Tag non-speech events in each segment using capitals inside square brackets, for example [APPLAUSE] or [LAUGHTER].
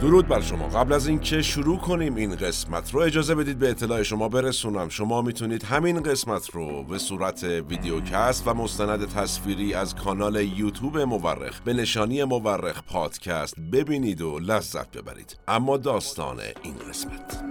درود بر شما. قبل از اینکه شروع کنیم این قسمت رو اجازه بدید به اطلاع شما برسونم. شما می‌تونید همین قسمت رو به صورت ویدیوکست و مستند تصویری از کانال یوتیوب مورخ به نشانی مورخ پادکست ببینید و لذت ببرید. اما داستان این قسمت.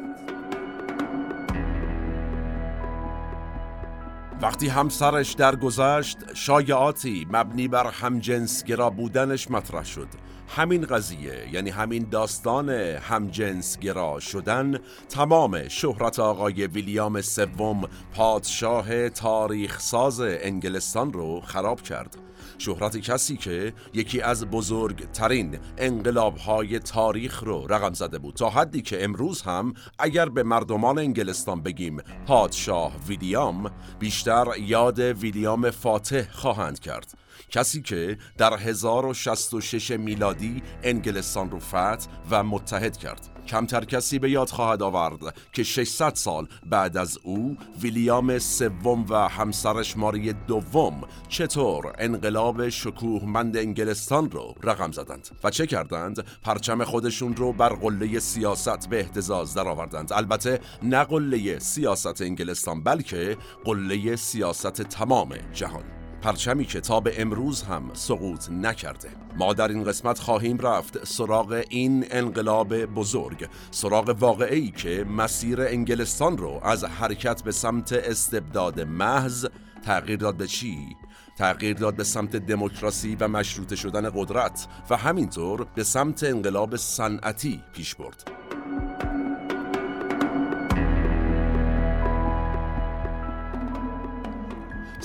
وقتی همسرش درگذشت شایعاتی مبنی بر همجنسگرا بودنش مطرح شد. همین قضیه یعنی همین داستان همجنسگرا شدن تمام شهرت آقای ویلیام سوم پادشاه تاریخ ساز انگلستان رو خراب کرد. شهرت کسی که یکی از بزرگترین انقلابهای تاریخ رو رقم زده بود. تا حدی که امروز هم اگر به مردمان انگلستان بگیم پادشاه ویلیام بیشتر یاد ویلیام فاتح خواهند کرد. کسی که در 1066 میلادی انگلستان رو فتح و متحد کرد. کمتر کسی به یاد خواهد آورد که 600 سال بعد از او ویلیام سوم و همسرش ماری دوم چطور انقلاب شکوهمند انگلستان رو رقم زدند و چه کردند؟ پرچم خودشون رو بر قله سیاست به اهتزاز درآوردند. البته نه قله سیاست انگلستان بلکه قله سیاست تمام جهان. پرچمی که تا به امروز هم سقوط نکرده ما در این قسمت خواهیم رفت سراغ این انقلاب بزرگ سراغ واقعی که مسیر انگلستان رو از حرکت به سمت استبداد محض تغییر داد به چی؟ تغییر داد به سمت دموکراسی و مشروطه شدن قدرت و همینطور به سمت انقلاب صنعتی پیش برد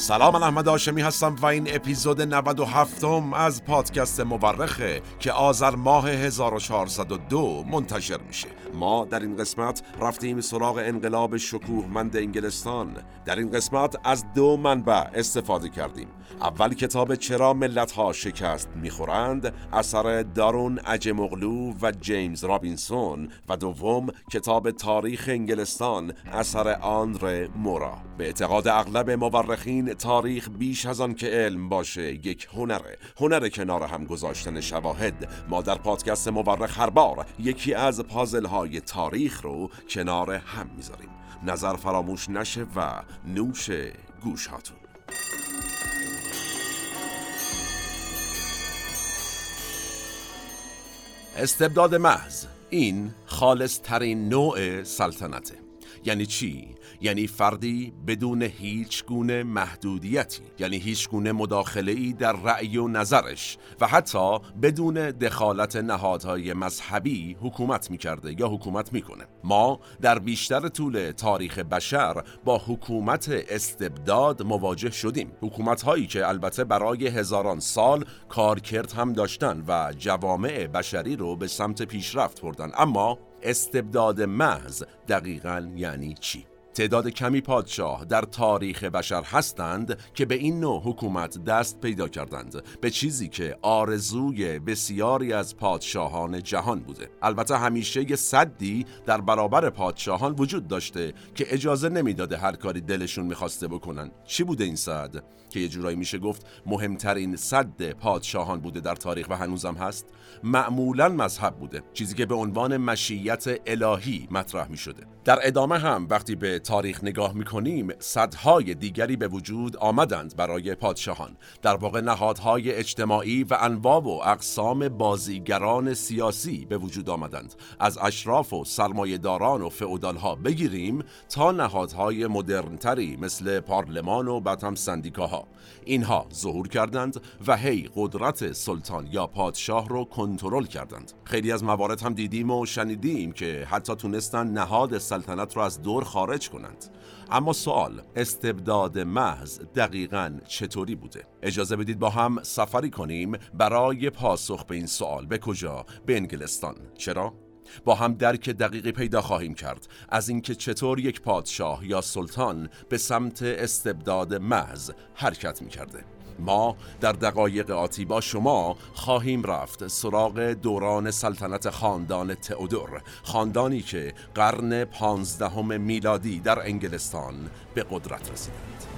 سلام من احمد آشمی هستم و این اپیزود 97 م از پادکست مورخه که آذر ماه 1402 منتشر میشه. ما در این قسمت رفتیم سراغ انقلاب شکوهمند انگلستان. در این قسمت از دو منبع استفاده کردیم. اول کتاب چرا ملت ها شکست می‌خورند اثر دارون اجمغلو و جیمز رابینسون و دوم کتاب تاریخ انگلستان اثر آندر مورا. به اعتقاد اغلب مورخین تاریخ بیش از آن که علم باشه یک هنره هنر کنار هم گذاشتن شواهد. ما در پادکست مورخ هر بار یکی از پازل های تاریخ رو کنار هم می‌ذاریم. نظر فراموش نشه و نوش گوش هاتون استبداد محض این خالص ترین نوع سلطنته یعنی چی؟ یعنی فردی بدون هیچ گونه محدودیتی یعنی هیچ گونه مداخله ای در رأی و نظرش و حتی بدون دخالت نهادهای مذهبی حکومت می‌کرده یا حکومت می‌کنه. ما در بیشتر طول تاریخ بشر با حکومت استبداد مواجه شدیم. حکومت هایی که البته برای هزاران سال کارکرد هم داشتن و جوامع بشری رو به سمت پیشرفت بردن. اما استبداد محض دقیقا یعنی چی؟ تعداد کمی پادشاه در تاریخ بشر هستند که به این نوع حکومت دست پیدا کردند به چیزی که آرزوی بسیاری از پادشاهان جهان بوده. البته همیشه یه صدی در برابر پادشاهان وجود داشته که اجازه نمی‌داده هر کاری دلشون می‌خواسته بکنن. چی بوده این صد؟ که یه جورایی میشه گفت مهمترین صد پادشاهان بوده در تاریخ و هنوزم هست؟ معمولا مذهب بوده چیزی که به عنوان مشیت الهی مطرح می‌شده. در ادامه هم وقتی به تاریخ نگاه می‌کنیم صدهای دیگری به وجود آمدند برای پادشاهان. در واقع نهادهای اجتماعی و انواع و اقسام بازیگران سیاسی به وجود آمدند. از اشراف و سرمایهداران و فئودالها بگیریم تا نهادهای مدرنتری مثل پارلمان و بعد هم سندیکاها. اینها ظهور کردند و هی قدرت سلطان یا پادشاه رو کنترل کردند. خیلی از موارد هم دیدیم و شنیدیم که حتی تونستن نهاد سلطنت رو از دور خارج کنند. اما سوال استبداد محض دقیقا چطوری بوده؟ اجازه بدید با هم سفری کنیم برای پاسخ به این سوال. به کجا؟ به انگلستان. چرا؟ با هم درک دقیقی پیدا خواهیم کرد. از اینکه چطور یک پادشاه یا سلطان به سمت استبداد محض حرکت می کرده. ما در دقایق آتی با شما خواهیم رفت سراغ دوران سلطنت خاندان تئودور خاندانی که قرن پانزدهم میلادی در انگلستان به قدرت رسیدند.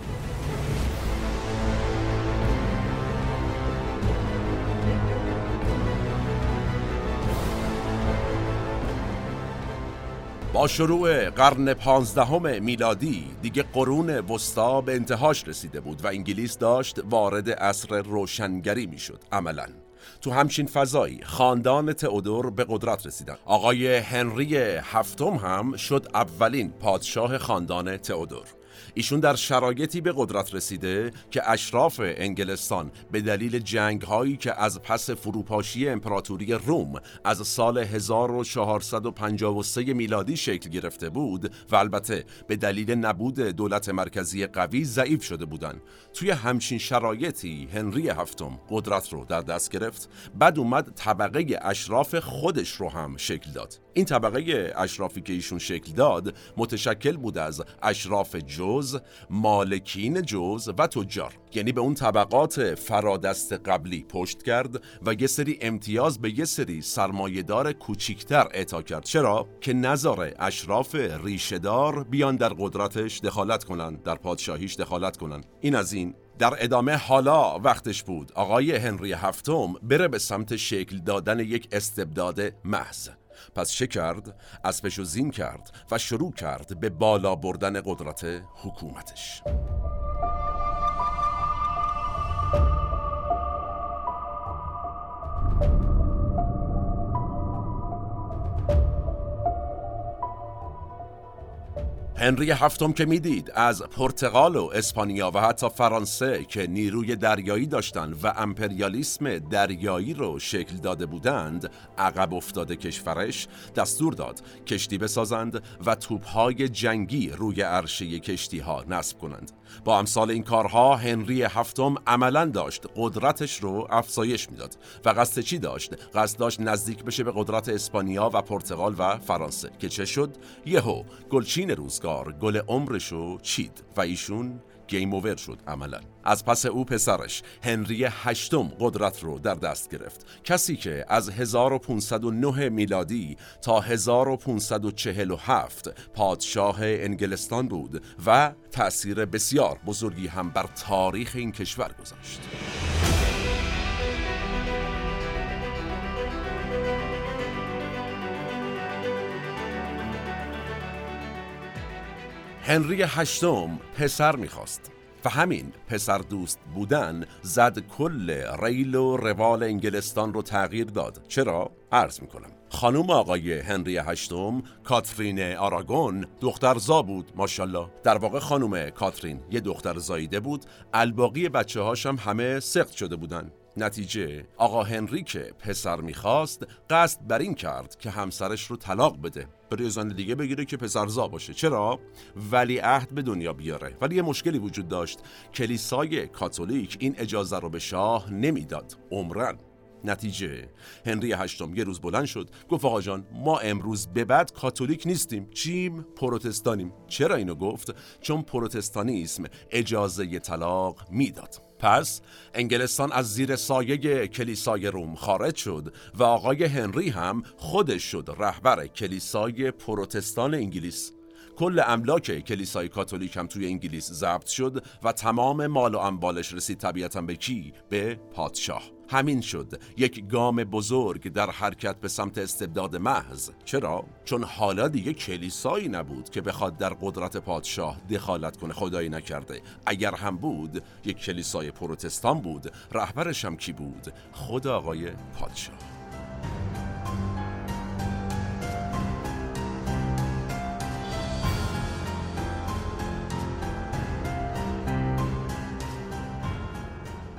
با شروع قرن پانزدهم میلادی دیگه قرون وسطا به انتهاش رسیده بود و انگلیس داشت وارد عصر روشنگری می‌شد عملا. تو همچین فضایی خاندان تئودور به قدرت رسیدن. آقای هنری هفتم هم شد اولین پادشاه خاندان تئودور. ایشون در شرایطی به قدرت رسیده که اشراف انگلستان به دلیل جنگ هایی که از پس فروپاشی امپراتوری روم از سال 1453 میلادی شکل گرفته بود و البته به دلیل نبود دولت مرکزی قوی ضعیف شده بودند. توی همچین شرایطی هنری هفتم قدرت رو در دست گرفت بعد اومد طبقه اشراف خودش رو هم شکل داد این طبقه اشرافی که ایشون شکل داد متشکل بود از اشراف جز، مالکین جز و تجار. یعنی به اون طبقات فرادست قبلی پشت کرد و یه سری امتیاز به یه سری سرمایهدار کوچیکتر اعطا کرد. چرا؟ که نظر اشراف ریشهدار بیان در قدرتش دخالت کنن در پادشاهیش دخالت کنن این از این. در ادامه حالا وقتش بود. آقای هنری هفتم بره به سمت شکل دادن یک استبداد محض. پس چه کرد؟ اسبشو زین کرد و شروع کرد به بالا بردن قدرت حکومتش هنری هفتم که می‌دید از پرتغال و اسپانیا و حتی فرانسه که نیروی دریایی داشتند و امپریالیسم دریایی رو شکل داده بودند عقب افتاده کشورش دستور داد کشتی بسازند و توپهای جنگی روی عرشه کشتی ها نصب کنند. با امثال این کارها هنری هفتم عملا داشت قدرتش رو افزایش می‌داد. و قصد چی داشت؟ قصد داشت نزدیک بشه به قدرت اسپانیا و پرتغال و فرانسه که چه شد؟ یهو گلچین روزگار گل عمرشو چید. و ایشون گیم اوور شد عملا. از پس او پسرش هنری هشتم قدرت رو در دست گرفت. کسی که از 1509 میلادی تا 1547 پادشاه انگلستان بود و تأثیر بسیار بزرگی هم بر تاریخ این کشور گذاشت. هنری هشتم پسر می‌خواست و همین پسر دوست بودن زد کل ریل و روال انگلستان رو تغییر داد. چرا؟ عرض می‌کنم. خانوم آقای هنری هشتم کاترین آراگون دخترزا بود ماشالله در واقع خانوم کاترین یه دختر زاییده بود. الباقی بچه هاشم همه سخت شده بودن. نتیجه. آقا هنری که پسر می‌خواست قصد بر این کرد که همسرش رو طلاق بده. برای زن دیگه بگیره که پسرزا باشه. چرا؟ ولی عهد به دنیا بیاره. ولی یه مشکلی وجود داشت. کلیسای کاتولیک این اجازه رو به شاه نمی‌داد. عمرن. نتیجه. هنری هشتم یه روز بلند شد. گفت آقا جان ما امروز به بعد کاتولیک نیستیم. چیم؟ پروتستانیم. چرا اینو گفت؟ چون پروتستانیسم اجازه طلاق می‌داد. پس انگلستان از زیر سایه کلیسای روم خارج شد و آقای هنری هم خودش شد رهبر کلیسای پروتستان انگلیس کل املاک کلیسای کاتولیک هم توی انگلیس ضبط شد و تمام مال و اموالش رسید طبیعتا به کی؟ به پادشاه همین شد. یک گام بزرگ در حرکت به سمت استبداد محض. چرا؟ چون حالا دیگه کلیسایی نبود که بخواد در قدرت پادشاه دخالت کنه. خدایی نکرده. اگر هم بود یک کلیسای پروتستان بود. رهبرش هم کی بود؟ خود آقای پادشاه.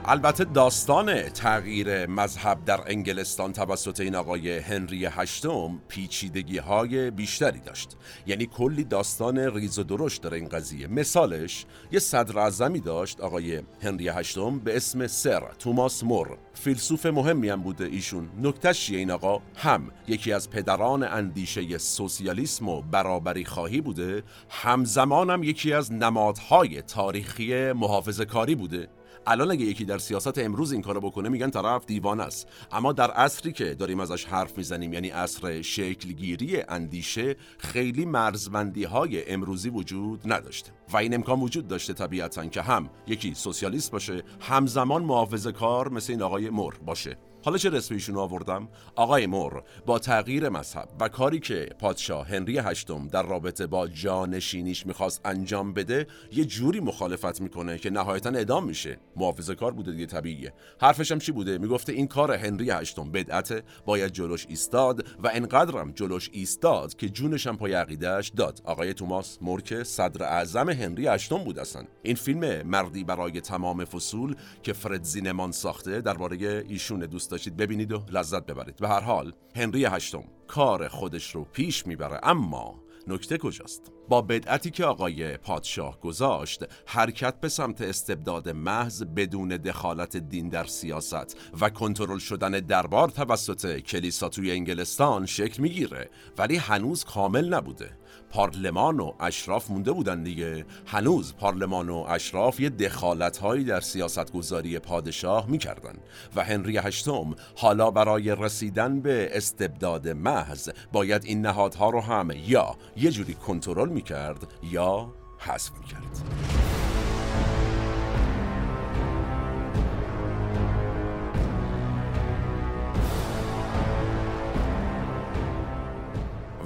البته داستان تغییر مذهب در انگلستان توسط این آقای هنری هشتم پیچیدگی های بیشتری داشت. یعنی کلی داستان ریز و درشت داره این قضیه. مثالش یه صدر اعظمی داشت آقای هنری هشتم به اسم سر توماس مور. فیلسوف مهمی هم بوده ایشون. نکتش این آقا؟ هم یکی از پدران اندیشه سوسیالیسم و برابری خواهی بوده همزمان هم یکی از نمادهای تاریخی محافظه کاری بوده. الان اگه یکی در سیاست امروز این کارو بکنه میگن طرف دیوان است. اما در عصری که داریم ازش حرف می‌زنیم یعنی عصر شکلگیری اندیشه خیلی مرزبندی های امروزی وجود نداشته. و این امکان وجود داشته طبیعتا که هم یکی سوسیالیست باشه همزمان محافظه کار مثل این آقای مر باشه. حالا چه رسم ایشون آوردم؟ آقای مور با تغییر مذهب و کاری که پادشاه هنری هشتم در رابطه با جانشینیش می‌خواست انجام بده یه جوری مخالفت می‌کنه که نهایتا اعدام میشه. محافظه کار بوده دیگه طبیعیه. حرفش هم چی بوده؟ می‌گفته این کار هنری هشتم بدعته باید جلوش ایستاد و انقدرم جلوش ایستاد که جونش هم پای عقیدهش داد. آقای توماس مورک صدر اعظم هنری هشتم بود اصلا. این فیلم مردی برای تمام فصول که فرد زینمان ساخته درباره ایشون دوست داشتید ببینید و لذت ببرید. به هر حال هنری هشتم کار خودش رو پیش می‌بره اما نکته کجاست؟ با بدعتی که آقای پادشاه گذاشت حرکت به سمت استبداد محض بدون دخالت دین در سیاست و کنترل شدن دربار توسط کلیسا توی انگلستان شکل می‌گیره ولی هنوز کامل نبوده. پارلمان و اشراف مونده بودن دیگه. هنوز پارلمان و اشراف یه دخالت هایی در سیاست گذاری پادشاه می‌کردن. و هنری هشتم حالا برای رسیدن به استبداد محض باید این نهادها رو هم یا یه جوری کنترل می‌کرد یا حذف می‌کرد.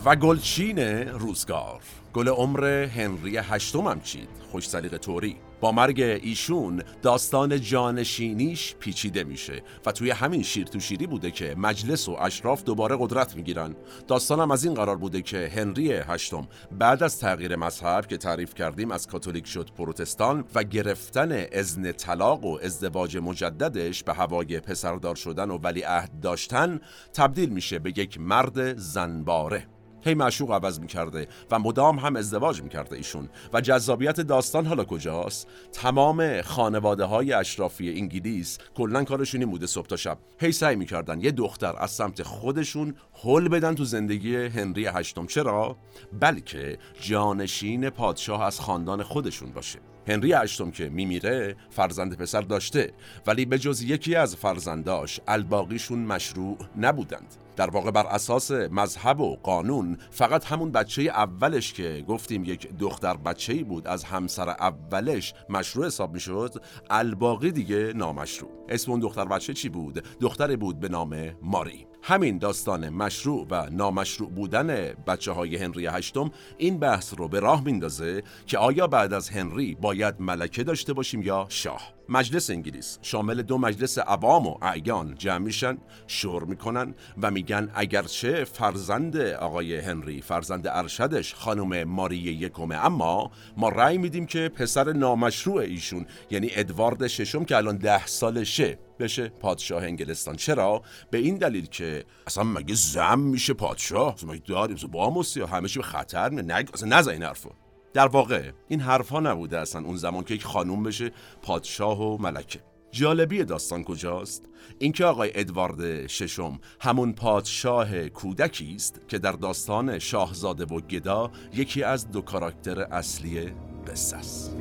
و گلچین روزگار. گل عمر هنری هشتم هم چید. خوش سلیق توری. با مرگ ایشون داستان جانشینیش پیچیده میشه و توی همین شیر تو شیری بوده که مجلس و اشراف دوباره قدرت می‌گیرن. داستانم از این قرار بوده که هنری هشتم بعد از تغییر مذهب که تعریف کردیم از کاتولیک شد پروتستان و گرفتن ازن طلاق و ازدواج مجددش به هوای پسردار شدن و ولی عهد داشتن تبدیل میشه به یک مرد زنباره. هی معشوق عوض می‌کرده و مدام هم ازدواج می‌کرده ایشون. و جذابیت داستان حالا کجاست؟ تمام خانواده های اشرافی انگلیس کلا کارشون این بوده صبح تا شب. هی سعی می‌کردن یه دختر از سمت خودشون حل بدن تو زندگی هنری هشتم. چرا؟ بلکه جانشین پادشاه از خاندان خودشون باشه. هنری هشتم که میمیره فرزند پسر داشته. ولی به جز یکی از فرزنداش الباقیشون مشروع نبودند. در واقع بر اساس مذهب و قانون فقط همون بچه اولش که گفتیم یک دختر بچه بود از همسر اولش مشروع حساب می شد الباقی دیگه نامشروع. اسم اون دختر بچه چی بود؟ دختری بود به نام ماری. همین داستان مشروع و نامشروع بودن بچه های هنری هشتم این بحث رو به راه میندازه که آیا بعد از هنری باید ملکه داشته باشیم یا شاه. مجلس انگلیس. شامل دو مجلس عوام و اعیان جمع میشن شور می‌کنن و میگن اگرچه فرزند آقای هنری فرزند ارشدش خانم ماری یکمه. اما ما رأی میدیم که پسر نامشروع ایشون یعنی ادوارد ششم که الان ده سالشه بشه پادشاه انگلستان. چرا؟ به این دلیل که اصلا مگه زم میشه پادشاه؟ مگه داریم؟ با یا همه چی به خطر نه. اصلا نزن این حرفو. در واقع این حرفها نبوده اصلا اون زمان که یک خانوم بشه پادشاه و ملکه جالبی داستان کجاست؟ اینکه آقای ادوارد ششم همون پادشاه کودکی است که در داستان شاهزاده و گدا یکی از دو کاراکتر اصلی قصه است.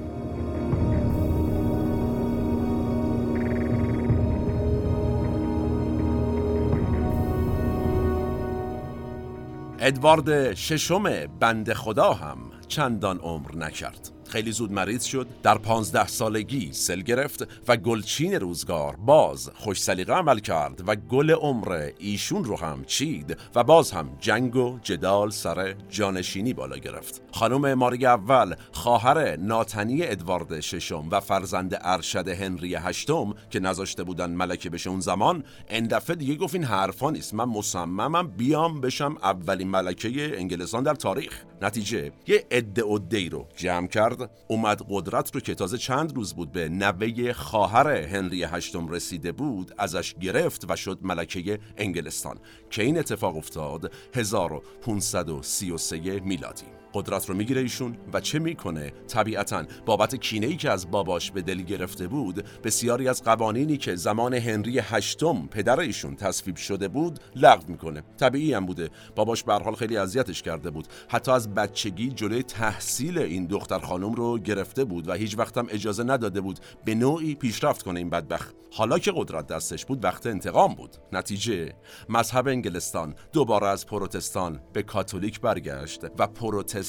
ادوارد ششم بند خدا هم چندان عمر نکرد. خیلی زود مریض شد در پانزده سالگی سل گرفت و گلچین روزگار باز خوش سلیقه عمل کرد و گل عمر ایشون رو هم چید و باز هم جنگ و جدال سر جانشینی بالا گرفت. خانم ماری اول خواهر ناتنی ادوارد ششم و فرزند ارشد هنری هشتم که نذاشته بودن ملکه بشه اون زمان اندفعه دیگه گفت این حرفا نیست. من مصممم بیام بشم اولین ملکه انگلستان در تاریخ. نتیجه یه عده عده رو جمع کرد اومد قدرت رو که تازه چند روز بود به نوه خواهر هنری هشتم رسیده بود ازش گرفت و شد ملکه انگلستان. که این اتفاق افتاد 1533 میلادی. قدرت رو می‌گیره ایشون و چه می‌کنه؟ طبیعتا بابت کینه ای که از باباش به دل گرفته بود بسیاری از قوانینی که زمان هنری هشتم پدر ایشون تصویب شده بود لغو می‌کنه. طبیعی هم بوده. باباش به حال خیلی اذیتش کرده بود. حتی از بچگی جلوی تحصیل این دختر خانم رو گرفته بود و هیچ وقتم اجازه نداده بود به نوعی پیشرفت کنه این بدبخت. حالا که قدرت دستش بود وقت انتقام بود. نتیجه مذهب انگلستان دوباره از پروتستان به کاتولیک برگشت و پروتستان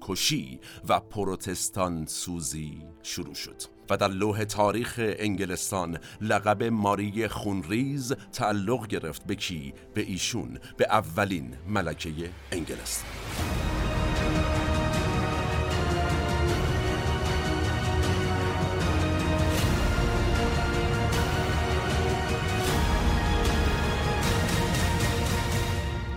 کشی و پروتستان سوزی شروع شد و در لوح تاریخ انگلستان لقب ماری خونریز تعلق گرفت به کی؟ به ایشون به اولین ملکه انگلستان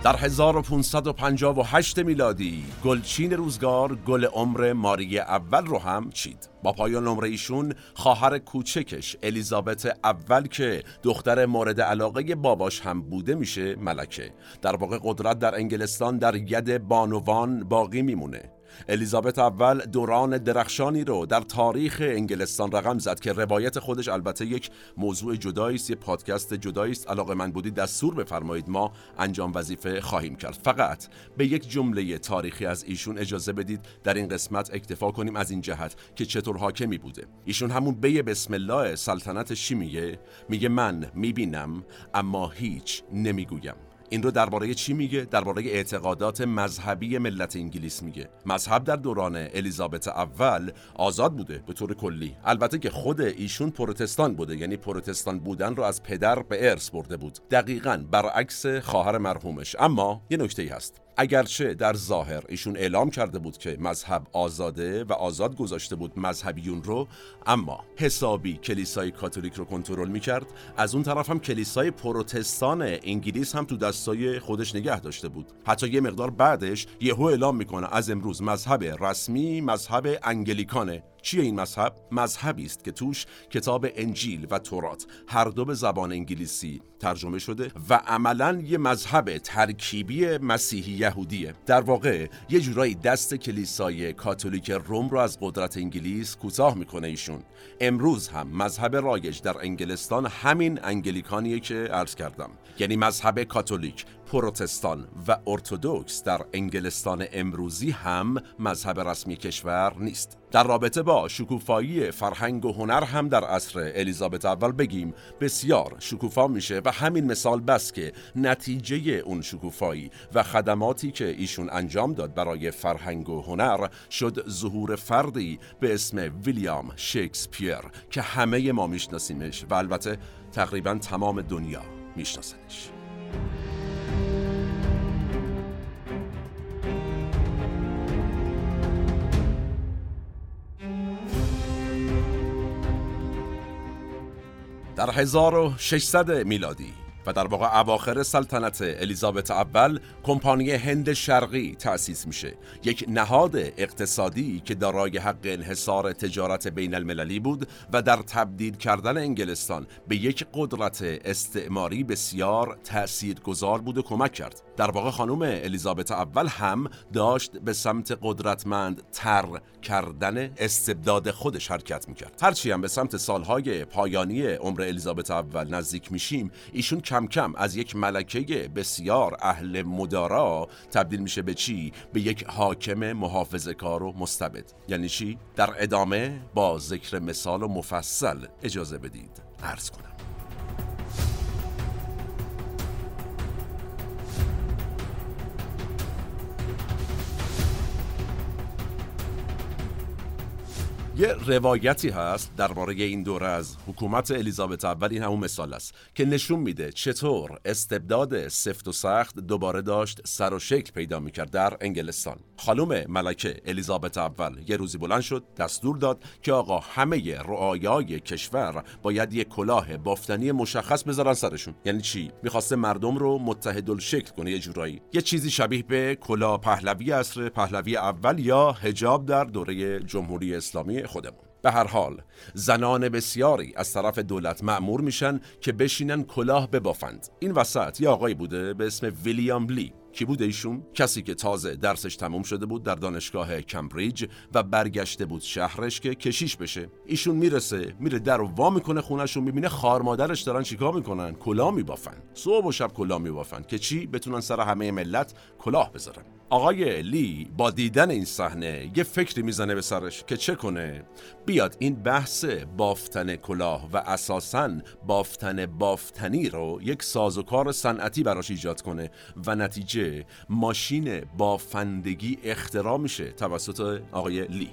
در 1558 میلادی گلچین روزگار گل عمر ماری اول رو هم چید. با پایان عمر ایشون خواهر کوچکش الیزابت اول که دختر مورد علاقه باباش هم بوده میشه ملکه. در واقع قدرت در انگلستان در ید بانوان باقی میمونه. الیزابت اول دوران درخشانی رو در تاریخ انگلستان رقم زد که روایت خودش البته یک موضوع جدایی است یه پادکست جدایی است علاقه من بودید دستور بفرمایید ما انجام وظیفه خواهیم کرد. فقط به یک جمله تاریخی از ایشون اجازه بدید در این قسمت اکتفا کنیم از این جهت که چطور حاکمی بوده. ایشون همون بی بسم الله سلطنت چی میگه میگه من می‌بینم اما هیچ نمی‌گویم. این رو درباره چی میگه؟ درباره اعتقادات مذهبی ملت انگلیس میگه. مذهب در دوران الیزابت اول آزاد بوده به طور کلی. البته که خود ایشون پروتستان بوده یعنی پروتستان بودن رو از پدر به ارث برده بود. دقیقا برعکس خواهر مرحومش. اما یه نکته ای هست. اگرچه در ظاهر ایشون اعلام کرده بود که مذهب آزاده و آزاد گذاشته بود مذهبیون رو اما حسابی کلیسای کاتولیک رو کنترل می‌کرد. از اون طرف هم کلیسای پروتستان انگلیس هم تو دستای خودش نگه داشته بود. حتی یه مقدار بعدش یهو اعلام می‌کنه از امروز مذهب رسمی مذهب انگلیکانه. چیه این مذهب؟ مذهبی است که توش کتاب انجیل و تورات هر دو به زبان انگلیسی ترجمه شده و عملا یه مذهب ترکیبی مسیحی یهودیه. در واقع یه جورایی دست کلیسای کاتولیک روم رو از قدرت انگلیس کوتاه می‌کنه ایشون. امروز هم مذهب رایج در انگلستان همین انگلیکانیه که عرض کردم. یعنی مذهب کاتولیک. پروتستان و ارتودکس در انگلستان امروزی هم مذهب رسمی کشور نیست. در رابطه با شکوفایی فرهنگ و هنر هم در عصر الیزابت اول بگیم بسیار شکوفا میشه و همین مثال بس که نتیجه اون شکوفایی و خدماتی که ایشون انجام داد برای فرهنگ و هنر شد ظهور فردی به اسم ویلیام شکسپیر که همه ما میشناسیمش و البته تقریبا تمام دنیا میشناسنش. در 1600 میلادی. و در واقع اواخر سلطنت الیزابت اول کمپانی هند شرقی تأسیس میشه. یک نهاد اقتصادی که دارای حق انحصار تجارت بین المللی بود و در تبدیل کردن انگلستان به یک قدرت استعماری بسیار تأثیر گذار بود و کمک کرد. در واقع خانم الیزابت اول هم داشت به سمت قدرتمند تر کردن استبداد خودش حرکت می‌کرد. هرچی هم به سمت سالهای پایانی عمر الیزابت اول نزدیک میشیم ایشون کم کم از یک ملکه بسیار اهل مدارا تبدیل میشه به چی؟ به یک حاکم محافظ کار و مستبد یعنی چی؟ در ادامه با ذکر مثال و مفصل اجازه بدید عرض کنم یه روایتی هست درباره این دوره از حکومت الیزابت اول. این همون مثال است که نشون میده چطور استبداد سفت و سخت دوباره داشت سر و شکل پیدا می‌کرد در انگلستان. خانم ملکه الیزابت اول یه روزی بلند شد دستور داد که آقا همه رعایای کشور باید یه کلاه بافتنی مشخص بذارن سرشون. یعنی چی؟ می‌خواسته مردم رو متحد شکل کنه یه جورایی. یه چیزی شبیه به کلاه پهلوی عصر پهلوی اول یا حجاب در دوره جمهوری اسلامی خودمون. به هر حال زنان بسیاری از طرف دولت معمور میشن که بشینن کلاه ببافند. این وسط یه آقایی بوده به اسم ویلیام لی. کی بوده ایشون؟ کسی که تازه درسش تموم شده بود در دانشگاه کمبریج و برگشته بود شهرش که کشیش بشه. ایشون می‌رسه میره در و وا می‌کنه خونش رو می‌بینه خار مادرش دارن چیکار می‌کنن؟ کلاه میبافن. صبح و شب کلاه میبافن که چی؟ بتونن سر همه ملت کلاه بذارن. آقای لی با دیدن این صحنه یه فکری می‌زنه به سرش که چه کنه؟ بیاد این بحث بافتن کلاه و اساساً بافتن بافتنی رو یک سازوکار صنعتی براش ایجاد کنه و نتیجه ماشین بافندگی اختراع میشه توسط آقای لی.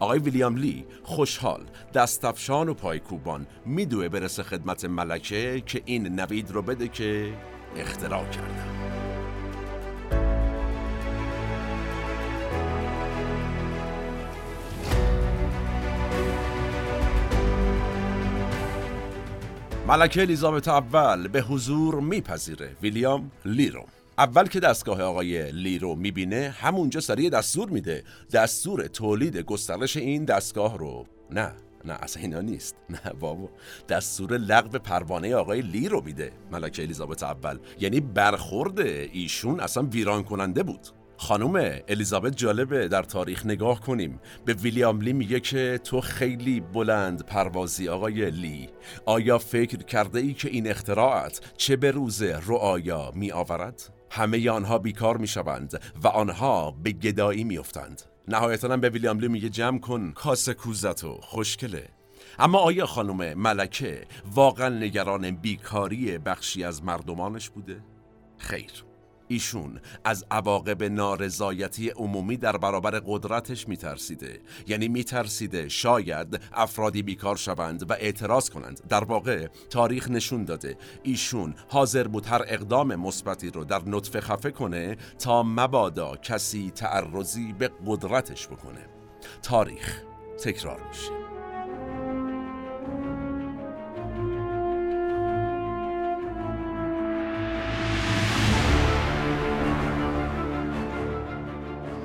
آقای ویلیام لی خوشحال دستفشان و پایکوبان میدوه برسه خدمت ملکه که این نوید رو بده که اختراع کرده. ملکه الیزابت اول به حضور میپذیره. ویلیام لی رو اول که دستگاه آقای لی رو می‌بینه همونجا سریع دستور میده. دستور تولید گسترش این دستگاه رو. نه نه اصلا اینا نیست. [LAUGHS] نه بابا. دستور لغو پروانه آقای لی رو میده. ملکه الیزابت اول. یعنی برخورد ایشون اصلا ویران کننده بود. خانم الیزابت جالبه در تاریخ نگاه کنیم به ویلیام لی میگه که تو خیلی بلند پروازی آقای لی آیا فکر کرده ای که این اختراعت چه به روز رعایا می آورد؟ همه آنها بیکار می شوند و آنها به گدایی می افتند. نهایتا به ویلیام لی میگه جمع کن کاس کوزتو خوشکله اما آیا خانم ملکه واقعا نگران بیکاری بخشی از مردمانش بوده؟ خیر ایشون از عواقب نارضایتی عمومی در برابر قدرتش میترسیده. یعنی میترسیده شاید افرادی بیکار شوند و اعتراض کنند. در واقع تاریخ نشون داده. ایشون حاضر بود هر اقدام مثبتی رو در نطفه خفه کنه تا مبادا کسی تعرضی به قدرتش بکنه. تاریخ تکرار میشه.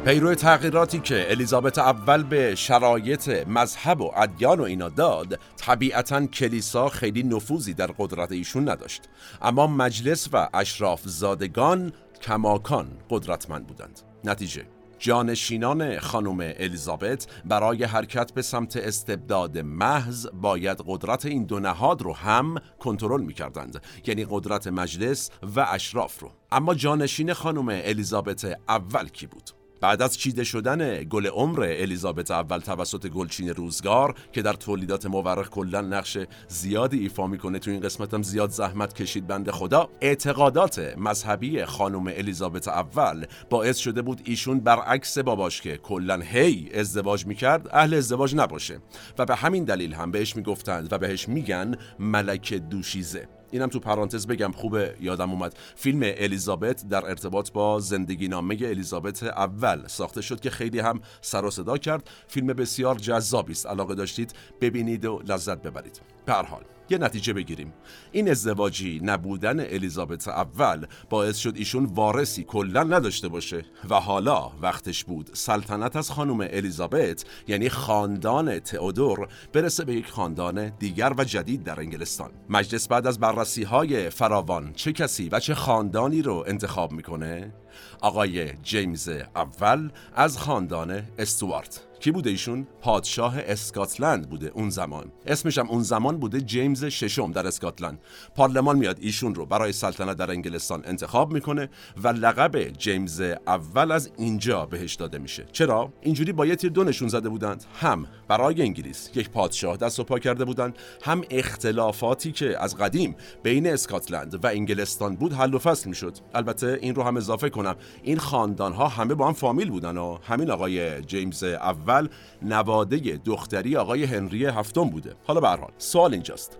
پیرو تغییراتی که الیزابت اول به شرایط مذهب و ادیان و اینا داد طبیعتا کلیسا خیلی نفوذی در قدرت ایشون نداشت. اما مجلس و اشراف زادگان کماکان قدرتمند بودند. نتیجه جانشینان خانم الیزابت برای حرکت به سمت استبداد محض باید قدرت این دو نهاد رو هم کنترل می‌کردند یعنی قدرت مجلس و اشراف رو. اما جانشین خانم الیزابت اول کی بود؟ بعد از چیده شدن گل عمر الیزابت اول توسط گلچین روزگار که در تولیدات مورخ کلا نقش زیادی ایفا می‌کنه تو این قسمت هم زیاد زحمت کشید. بنده خدا اعتقادات مذهبی خانم الیزابت اول باعث شده بود ایشون برعکس باباش که کلا هی ازدواج می‌کرد اهل ازدواج نباشه. و به همین دلیل هم بهش می‌گفتند و بهش میگن ملک دوشیزه. اینم تو پرانتز بگم خوبه یادم اومد. فیلم الیزابت در ارتباط با زندگی نامه الیزابت اول ساخته شد که خیلی هم سر و صدا کرد. فیلم بسیار جذابی است. علاقه داشتید ببینید و لذت ببرید. به حال یه نتیجه بگیریم. این ازدواجی نبودن الیزابت اول باعث شد ایشون وارثی کلا نداشته باشه و حالا وقتش بود سلطنت از خانم الیزابت یعنی خاندان تئودور برسه به یک خاندان دیگر و جدید در انگلستان. مجلس بعد از بررسی های فراوان چه کسی و چه خاندانی رو انتخاب می‌کنه؟ آقای جیمز اول از خاندان استوارت. کی بوده ایشون؟ پادشاه اسکاتلند بوده اون زمان. اسمش هم اون زمان بوده جیمز ششم در اسکاتلند. پارلمان میاد ایشون رو برای سلطنت در انگلستان انتخاب می‌کنه و لقب جیمز اول از اینجا بهش داده میشه. چرا؟ اینجوری با یه تیر دو نشون زده بودند. هم برای انگلیس یک پادشاه دست و پا کرده بودند هم اختلافاتی که از قدیم بین اسکاتلند و انگلستان بود حل و فصل می‌شد. البته این رو هم اضافه کنم. این خاندان ها همه با هم فامیل بودن و همین آقای جیمز اول نواده دختری آقای هنری هفتم بوده. حالا به حال سوال اینجاست.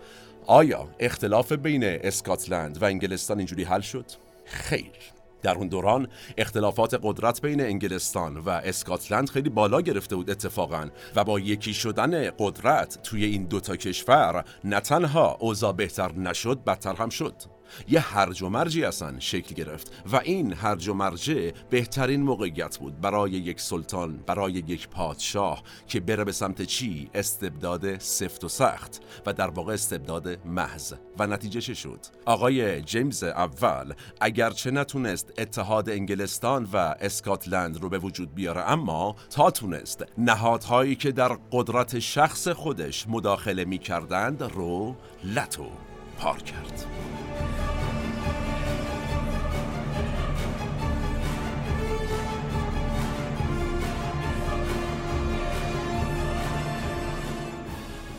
آیا اختلاف بین اسکاتلند و انگلستان اینجوری حل شد؟ خیر. در اون دوران اختلافات قدرت بین انگلستان و اسکاتلند خیلی بالا گرفته بود اتفاقا و با یکی شدن قدرت توی این دوتا کشور نه تنها اوضاع بهتر نشد بدتر هم شد. یه هرج و مرجی اصلا شکل گرفت و این هرج و مرجه بهترین موقعیت بود برای یک سلطان برای یک پادشاه که بره به سمت چی؟ استبداد سفت و سخت و در واقع استبداد محض. و نتیجه چه شد؟ آقای جیمز اول اگرچه نتونست اتحاد انگلستان و اسکاتلند رو به وجود بیاره اما تا تونست نهادهایی که در قدرت شخص خودش مداخله می کردند رو لتو پار کرد.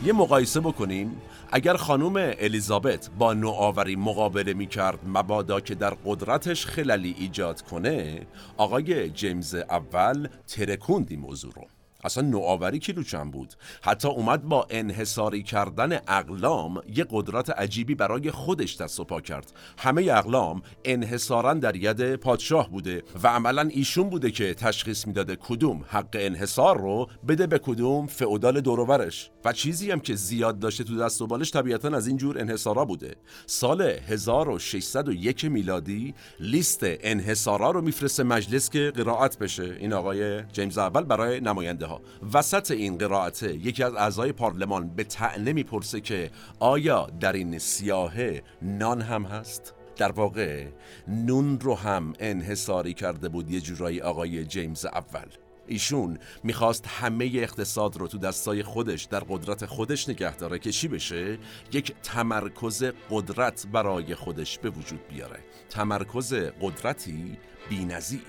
یه مقایسه بکنیم. اگر خانم الیزابت با نوآوری مقابله می کرد مبادا که در قدرتش خللی ایجاد کنه آقای جیمز اول ترکوندی موضوع رو. اصلا نوآوری کیلوچن بود. حتی اومد با انحصاری کردن اقلام یه قدرت عجیبی برای خودش دست و پا کرد. همه اقلام انحصارا در ید پادشاه بوده و عملا ایشون بوده که تشخیص می‌داده کدوم حق انحصار رو بده به کدوم فئودال دوروبرش و چیزی هم که زیاد داشته تو دست و بالش طبیعتا از این جور انحصارا بوده. سال 1601 میلادی لیست انحصارا رو میفرسته مجلس که قرائت بشه. این آقای جیمز اول برای نماینده ها. وسط این قرائته یکی از اعضای پارلمان به تعنه می‌پرسه که آیا در این سیاهه نان هم هست؟ در واقع نون رو هم انحصاری کرده بود یه جورایی آقای جیمز اول. ایشون می‌خواست همه اقتصاد رو تو دستای خودش در قدرت خودش نگه داره که چی بشه؟ یک تمرکز قدرت برای خودش به وجود بیاره. تمرکز قدرتی بینظیر.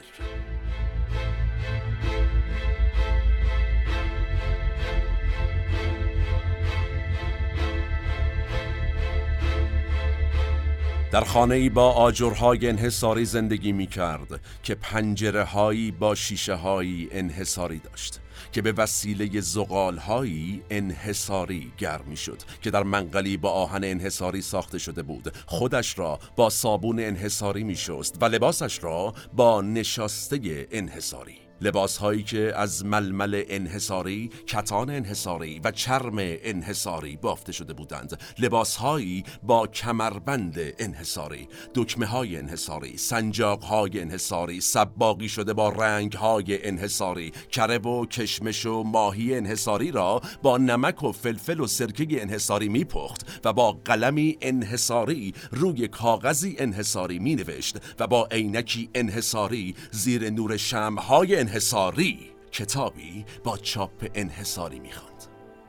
در خانه ای با آجرهای انحصاری زندگی می کرد که پنجره هایی با شیشه هایی انحصاری داشت که به وسیله زغال هایی انحصاری گرم شد که در منقلی با آهن انحصاری ساخته شده بود. خودش را با صابون انحصاری می شست و لباسش را با نشاسته انحصاری. لباس هایی که از ململ انحصاری، کتان انحصاری و چرم انحصاری بافته شده بودند. لباس هایی با کمربند انحصاری دکمه های انحصاری سنجاق های انحصاری سباقی شده با رنگ های انحصاری کره و کشمش و ماهی انحصاری را با نمک و فلفل و سرکه انحصاری میپخت و با قلمی انحصاری روی کاغذی انحصاری می نوشت و با عینکی انحصاری زیر نور شمهای انحصاری کتابی با چاپ انحصاری می‌خواند.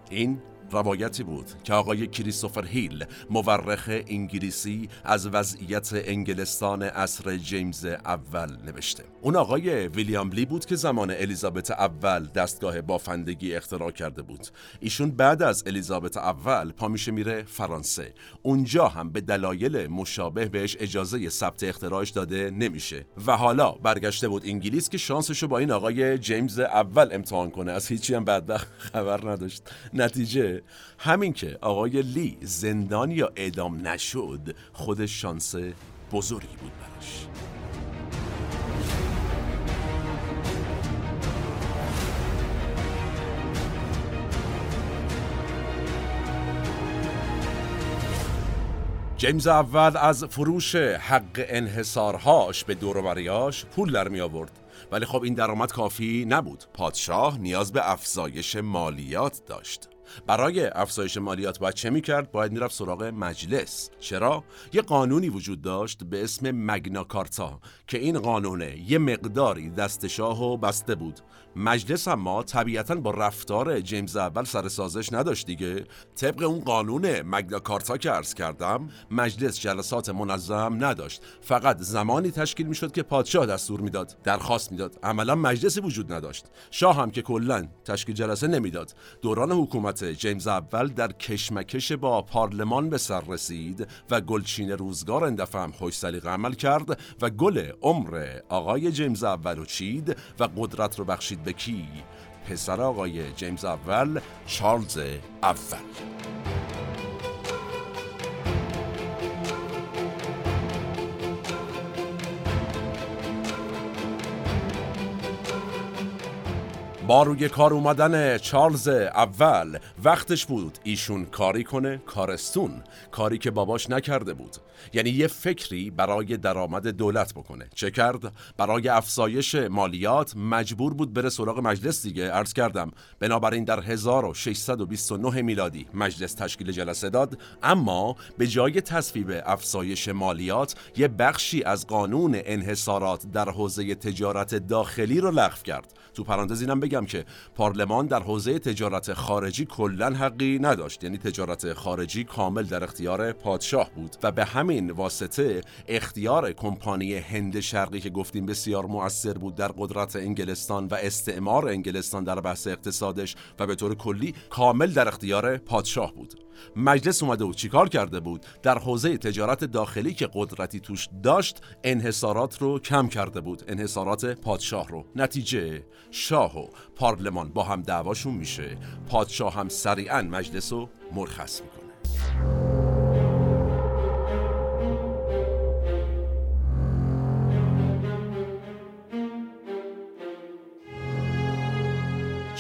این روایتی بود که آقای کریستوفر هیل مورخ انگلیسی از وضعیت انگلستان عصر جیمز اول نوشته. اون آقای ویلیام لی بود که زمان الیزابت اول دستگاه بافندگی اختراع کرده بود. ایشون بعد از الیزابت اول پا میشه میره فرانسه. اونجا هم به دلایل مشابه بهش اجازه ثبت اختراعش داده نمیشه. و حالا برگشته بود انگلیس که شانسشو با این آقای جیمز اول امتحان کنه. از هیچی هم بدبخت خبر نداشت. نتیجه همین که آقای لی زندان یا اعدام نشد خودش شانس بزرگی بود براش. جیمز اول از فروش حق انحصارهاش به دوروبریاش پول در می آورد. ولی خب این درآمد کافی نبود. پادشاه نیاز به افزایش مالیات داشت. برای افزایش مالیات باید چه می‌کرد؟ باید می‌رفت سراغ مجلس چرا؟ یه قانونی وجود داشت به اسم مگناکارتا که این قانونه یه مقداری دست شاه و بسته بود مجلس اما طبیعتا با رفتار جیمز اول سر سازش نداشت دیگه. طبق اون قانون مگناکارتا که عرض کردم مجلس جلسات منظم نداشت. فقط زمانی تشکیل می‌شد که پادشاه دستور می‌داد درخواست می‌داد. عملا مجلسی وجود نداشت. شاه هم که کلا تشکیل جلسه نمی‌داد. دوران حکومت جیمز اول در کشمکش با پارلمان به سر رسید و گلچین روزگار اندفعه هم خوش سلیقه عمل کرد و گل عمر آقای جیمز اول رو چید و قدرت رو بخشید به؟ پسر آقای جیمز اول چارلز اول با روی کار اومدن چارلز اول. وقتش بود ایشون کاری کنه کارستون. کاری که باباش نکرده بود. یعنی یه فکری برای درآمد دولت بکنه. چه کرد؟ برای افزایش مالیات مجبور بود بره سراغ مجلس دیگه. عرض کردم بنابراین در 1629 میلادی مجلس تشکیل جلسه داد. اما به جای تصویب افزایش مالیات یه بخشی از قانون انحصارات در حوزه تجارت داخلی رو لغو کرد. تو پرانتز اینم بگم که پارلمان در حوزه تجارت خارجی کلا حقی نداشت. یعنی تجارت خارجی کامل در اختیار پادشاه بود و به همین واسطه اختیار کمپانی هند شرقی که گفتیم بسیار مؤثر بود در قدرت انگلستان و استعمار انگلستان در بحث اقتصادش و به طور کلی کامل در اختیار پادشاه بود. مجلس اومده و چیکار کرده بود؟ در حوزه تجارت داخلی که قدرتی توش داشت انحصارات رو کم کرده بود. انحصارات پادشاه رو. نتیجه شاه و پارلمان با هم دعواشون میشه. پادشاه هم سریعا مجلس رو مرخص می‌کنه.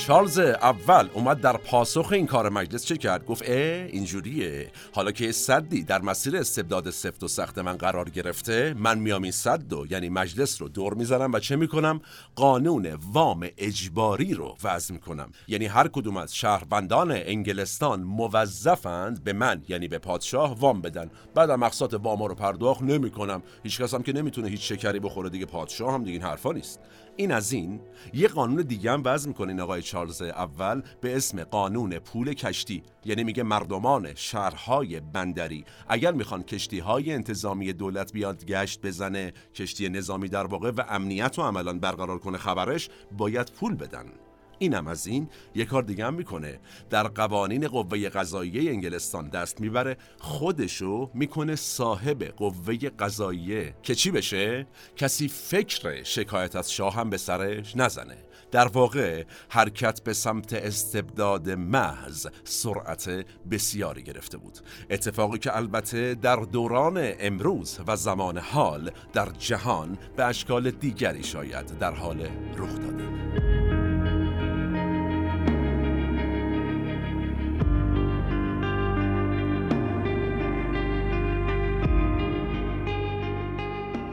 چارلز اول اومد در پاسخ این کار مجلس چه کرد؟ گفت اه اینجوریه. حالا که صدی در مسیر استبداد سفت و سخت من قرار گرفته من میام این صد و یعنی مجلس رو دور می‌زنم و چه می‌کنم؟ قانون وام اجباری رو وضع می‌کنم. یعنی هر کدوم از شهروندان انگلستان موظفند به من یعنی به پادشاه وام بدن. بعد اقساط وام رو پرداخت نمی‌کنم. هیچ کس هم که نمی‌تونه هیچ شکری بخوره دیگه پادشاه هم دیگه این حرفا نیست. این از این یه قانون دیگه هم وضع می‌کنه این آقای چارلز اول به اسم قانون پول کشتی. یعنی میگه مردمان شهرهای بندری اگر می‌خوان کشتی های انتظامی دولت بیاد گشت بزنه کشتی نظامی در واقع و امنیت و عملا برقرار کنه خبرش باید پول بدن. اینم از این یه کار دیگه هم می‌کنه. در قوانین قوه قضاییه انگلستان دست می‌بره خودشو می‌کنه صاحب قوه قضاییه. که چی بشه؟ کسی فکر شکایت از شاه هم به سرش نزنه. در واقع حرکت به سمت استبداد محض سرعت بسیاری گرفته بود. اتفاقی که البته در دوران امروز و زمان حال در جهان به اشکال دیگری شاید در حال رخ داده.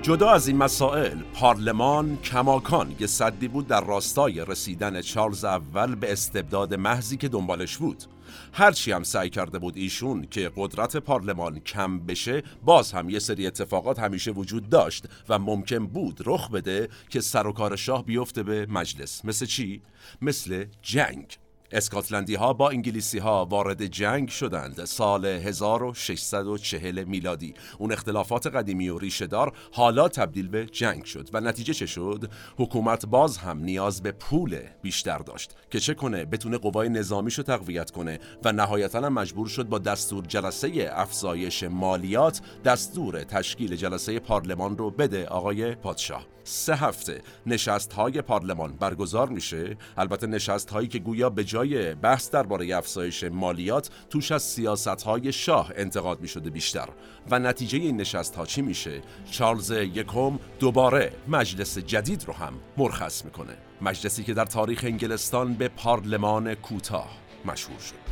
جدا از این مسائل پارلمان کماکان یه صدی بود در راستای رسیدن چارلز اول به استبداد محضی که دنبالش بود. هرچی هم سعی کرده بود ایشون که قدرت پارلمان کم بشه باز هم یه سری اتفاقات همیشه وجود داشت و ممکن بود رخ بده که سر و کار شاه بیفته به مجلس. مثل چی؟ مثل جنگ. اسکاتلندی ها با انگلیسی ها وارد جنگ شدند سال 1640 میلادی. اون اختلافات قدیمی و ریشهدار حالا تبدیل به جنگ شد و نتیجه چه شد؟ حکومت باز هم نیاز به پول بیشتر داشت که چه کنه؟ بتونه قوای نظامیشو تقویت کنه و نهایتا هم مجبور شد با دستور جلسه افزایش مالیات دستور تشکیل جلسه پارلمان رو بده آقای پادشاه. سه هفته. نشست های پارلمان برگزار میشه. البته نشست هایی که گویا به جای بحث درباره افزایش مالیات توش از سیاست های شاه انتقاد می شده بیشتر. و نتیجه این نشست ها چی میشه؟ چارلز یکم دوباره مجلس جدید رو هم مرخص می‌کنه. مجلسی که در تاریخ انگلستان به پارلمان کوتاه مشهور شد.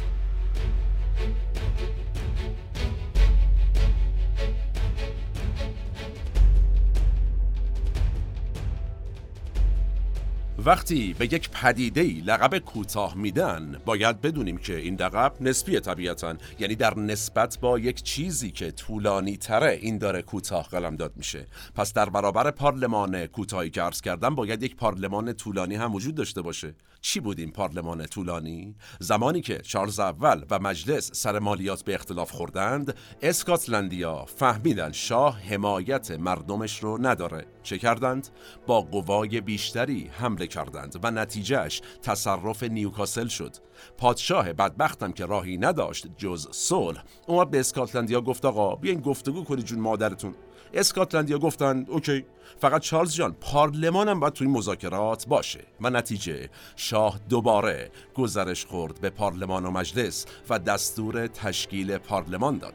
وقتی به یک پدیده لقب کوتاه میدن باید بدونیم که این لقب نسبی طبیعتا یعنی در نسبت با یک چیزی که طولانی تره این داره کوتاه قلم داد میشه. پس در برابر پارلمان کوتاهی که عرض کردم باید یک پارلمان طولانی هم وجود داشته باشه. چی بود این پارلمان طولانی؟ زمانی که چارلز اول و مجلس سر مالیات به اختلاف خوردند اسکاتلندیا فهمیدن شاه حمایت مردمش رو نداره. چه کردند؟ با قوای بیشتری حمله کردند و نتیجهش تصرف نیوکاسل شد. پادشاه بدبختم که راهی نداشت جز صلح. اومد به اسکاتلندیا گفت آقا بیاین گفتگو کنید جون مادرتون. اسکاتلندیا گفتن اوکی فقط چارلز جان پارلمانم باید توی مذاکرات باشه. و نتیجه شاه دوباره گزارش خورد به پارلمان و مجلس و دستور تشکیل پارلمان داد.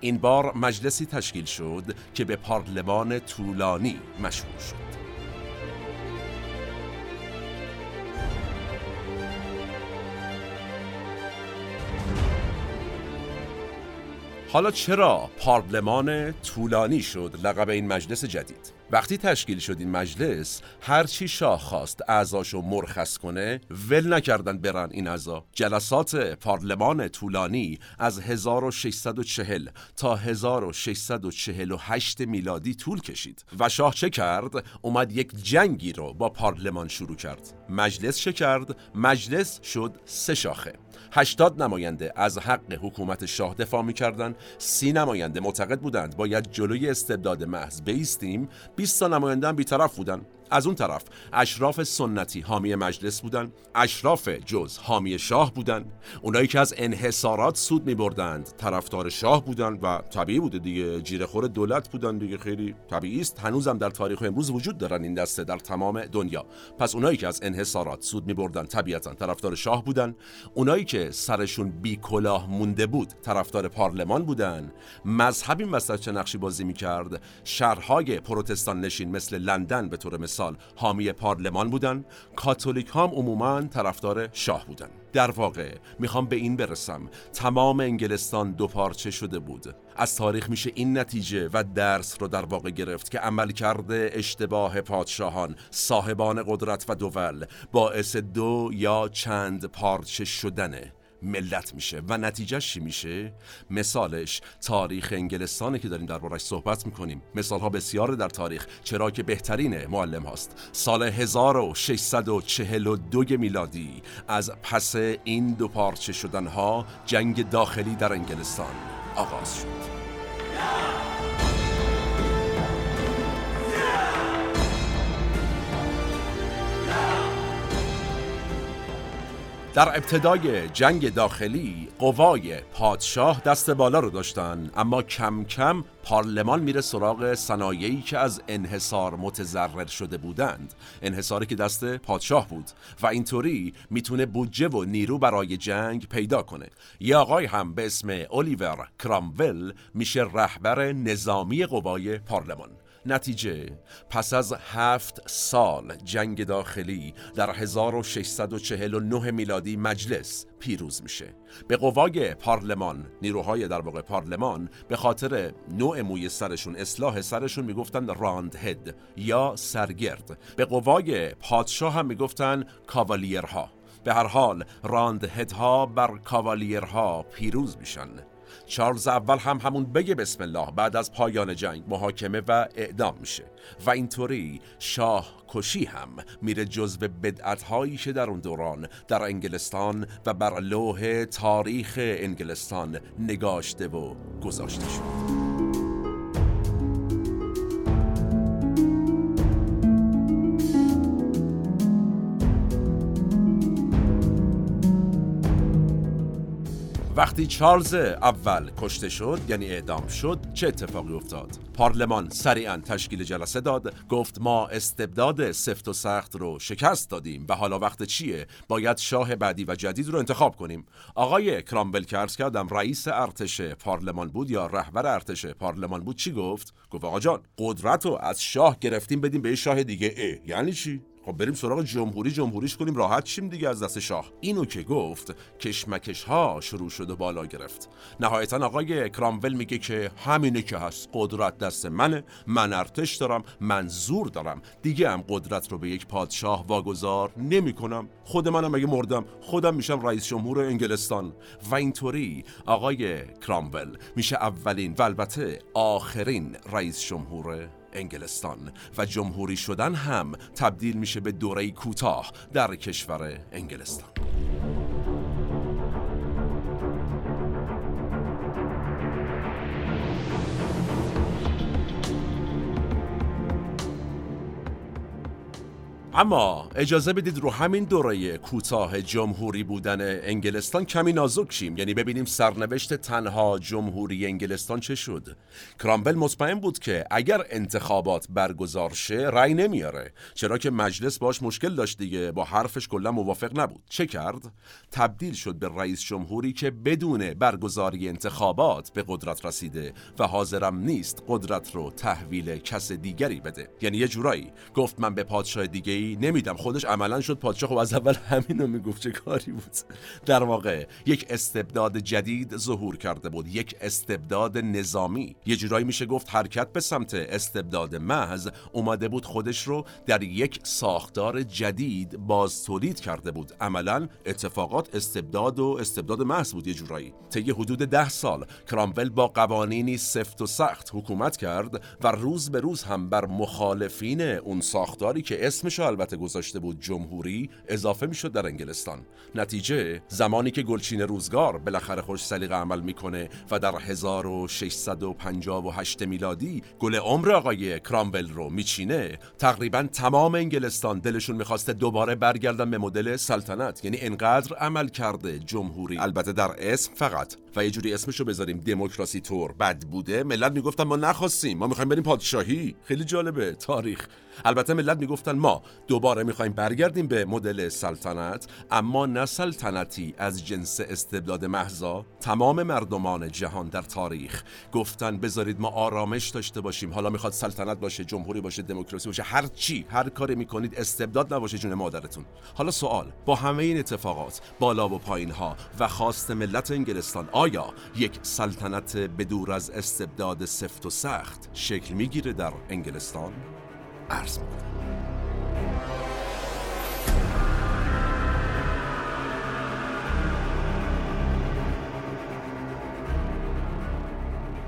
این بار مجلسی تشکیل شد که به پارلمان طولانی مشهور شد. حالا چرا پارلمان طولانی شد لقب این مجلس جدید؟ وقتی تشکیل شد این مجلس هر چی شاه خواست اعضاشو مرخص کنه ول نکردن برن این اعضا. جلسات پارلمان طولانی از 1640 تا 1648 میلادی طول کشید و شاه چه کرد؟ اومد یک جنگی رو با پارلمان شروع کرد. مجلس چه کرد؟ مجلس شد سه شاخه. 80 نماینده از حق حکومت شاه دفاع می‌کردند. سی نماینده معتقد بودند باید جلوی استبداد محض بیستیم. 20 تا نماینده هم بیطرف بودند. از اون طرف اشراف سنتی حامی مجلس بودن اشراف جز حامی شاه بودن. اونایی که از انحصارات سود می بردند طرفدار شاه بودن و طبیعی بوده دیگه. جیرخور دولت بودن دیگه. خیلی طبیعی است. هنوزم در تاریخ امروز وجود دارن این دسته در تمام دنیا. پس اونایی که از انحصارات سود می بردن طبیعتا طرفدار شاه بودن. اونایی که سرشون بی کلاه مونده بود طرفدار پارلمان بودن. مذهب این چه نقشی بازی می کرد شهرهای پروتستان نشین مثل لندن به طور مثال حامی پارلمان بودن. کاتولیک هم عموما طرفدار شاه بودن. در واقع می‌خوام به این برسم تمام انگلستان دو پارچه شده بود. از تاریخ میشه این نتیجه و درس رو در واقع گرفت که عمل کرده اشتباه پادشاهان صاحبان قدرت و دول باعث دو یا چند پارچه شدنه ملت میشه. و نتیجهش چی میشه؟ مثالش تاریخ انگلستانه که داریم دربارش صحبت می‌کنیم. مثال ها بسیار در تاریخ چرا که بهترین معلم هاست. سال 1642 میلادی از پس این دو پارچه شدن ها جنگ داخلی در انگلستان آغاز شد. در ابتدای جنگ داخلی قوای پادشاه دست بالا رو داشتن اما کم کم پارلمان میره سراغ صنایعی که از انحصار متضرر شده بودند. انحصاری که دست پادشاه بود و اینطوری می‌تونه بودجه و نیرو برای جنگ پیدا کنه. یه آقای هم به اسم الیور کرامول میشه رهبر نظامی قوای پارلمان. نتیجه. پس از هفت سال جنگ داخلی در 1649 میلادی مجلس پیروز میشه. به قوای پارلمان نیروهای در واقع پارلمان به خاطر نوع موی سرشون اصلاح سرشون می‌گفتن راند هد یا سرگرد. به قوای پادشاه هم می‌گفتن کاوالیرها. به هر حال راند هدها بر کاوالیرها پیروز میشن. چارلز اول هم همون بگه بسم الله بعد از پایان جنگ محاکمه و اعدام میشه. و اینطوری شاه کشی هم میره جزو بدعت هایی که در اون دوران در انگلستان و بر لوح تاریخ انگلستان نگاشته و گذاشته شد. وقتی چارلز اول کشته شد یعنی اعدام شد چه اتفاقی افتاد؟ پارلمان سریعا تشکیل جلسه داد گفت ما استبداد سفت و سخت رو شکست دادیم و حالا وقت چیه؟ باید شاه بعدی و جدید رو انتخاب کنیم. آقای کرامبل کرس کردم رئیس ارتش پارلمان بود یا رهبر ارتش پارلمان بود چی گفت؟ گفت آقا جان قدرت رو از شاه گرفتیم بدیم به شاه دیگه. اه یعنی چی؟ خب بریم سراغ جمهوری جمهوریش کنیم راحت شیم دیگه از دست شاه. اینو که گفت کشمکش ها شروع شد و بالا گرفت. نهایتا آقای کرامول میگه که همینه که هست. قدرت دست منه من ارتش دارم من زور دارم. دیگه هم قدرت رو به یک پادشاه واگذار نمی کنم خود منم اگه مردم خودم میشم رئیس جمهور انگلستان. و اینطوری آقای کرامول میشه اولین و البته آخرین رئیس جمهور انگلستان و جمهوری شدن هم تبدیل میشه به دوره کوتاه در کشور انگلستان. اما اجازه بدید رو همین دوره کوتاه جمهوری بودن انگلستان کمی نازک شیم. یعنی ببینیم سرنوشت تنها جمهوری انگلستان چه شد. کرامبل مطمئن بود که اگر انتخابات برگزار شه رأی نمیاره. چرا که مجلس باش مشکل داشت دیگه. با حرفش کلا موافق نبود. چه کرد؟ تبدیل شد به رئیس جمهوری که بدون برگزاری انتخابات به قدرت رسیده و حاضرم نیست قدرت رو تحویل کس دیگری بده. یعنی یه جورایی گفت من به پادشاه دیگه رأی نمیدم. خودش عملا شد پادشاه. خب از اول همین رو می‌گفت. چه کاری بود؟ در واقع یک استبداد جدید ظهور کرده بود. یک استبداد نظامی. یه جورایی میشه گفت حرکت به سمت استبداد محض اومده بود خودش رو در یک ساختار جدید باز تولید کرده بود. عملا اتفاقات استبداد و استبداد محض بود یه جورایی. طی حدود ده سال کرامول با قوانینی سفت و سخت حکومت کرد و روز به روز هم بر مخالفین اون ساختاری که اسمش البته گذاشته بود جمهوری اضافه می‌شد در انگلستان. نتیجه زمانی که گلچین روزگار بالاخره خوش سلیقه عمل می‌کنه و در 1658 میلادی گل عمر آقای کرامول رو میچینه تقریبا تمام انگلستان دلشون می‌خواسته دوباره برگردن به مدل سلطنت. یعنی انقدر عمل کرده جمهوری. البته در اسم فقط. و یه جوری اسمشو بذاریم دموکراسی تور. بد بوده. ملت می‌گفتن ما نخواستیم. ما می‌خوایم بریم پادشاهی. خیلی جالبه. تاریخ. البته ملت می‌گفتن ما دوباره می‌خوایم برگردیم به مدل سلطنت اما نه سلطنتی از جنس استبداد محضا تمام مردمان جهان در تاریخ گفتن بذارید ما آرامش داشته باشیم. حالا می‌خواد سلطنت باشه جمهوری باشه دموکراسی باشه هر چی هر کاری می‌کنید استبداد نباشه جون مادرتون. حالا سوال با همه این اتفاقات بالا و پایین ها و خواست ملت انگلستان آیا یک سلطنت بدور از استبداد سفت و سخت شکل می‌گیره در انگلستان؟ عرض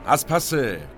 از پس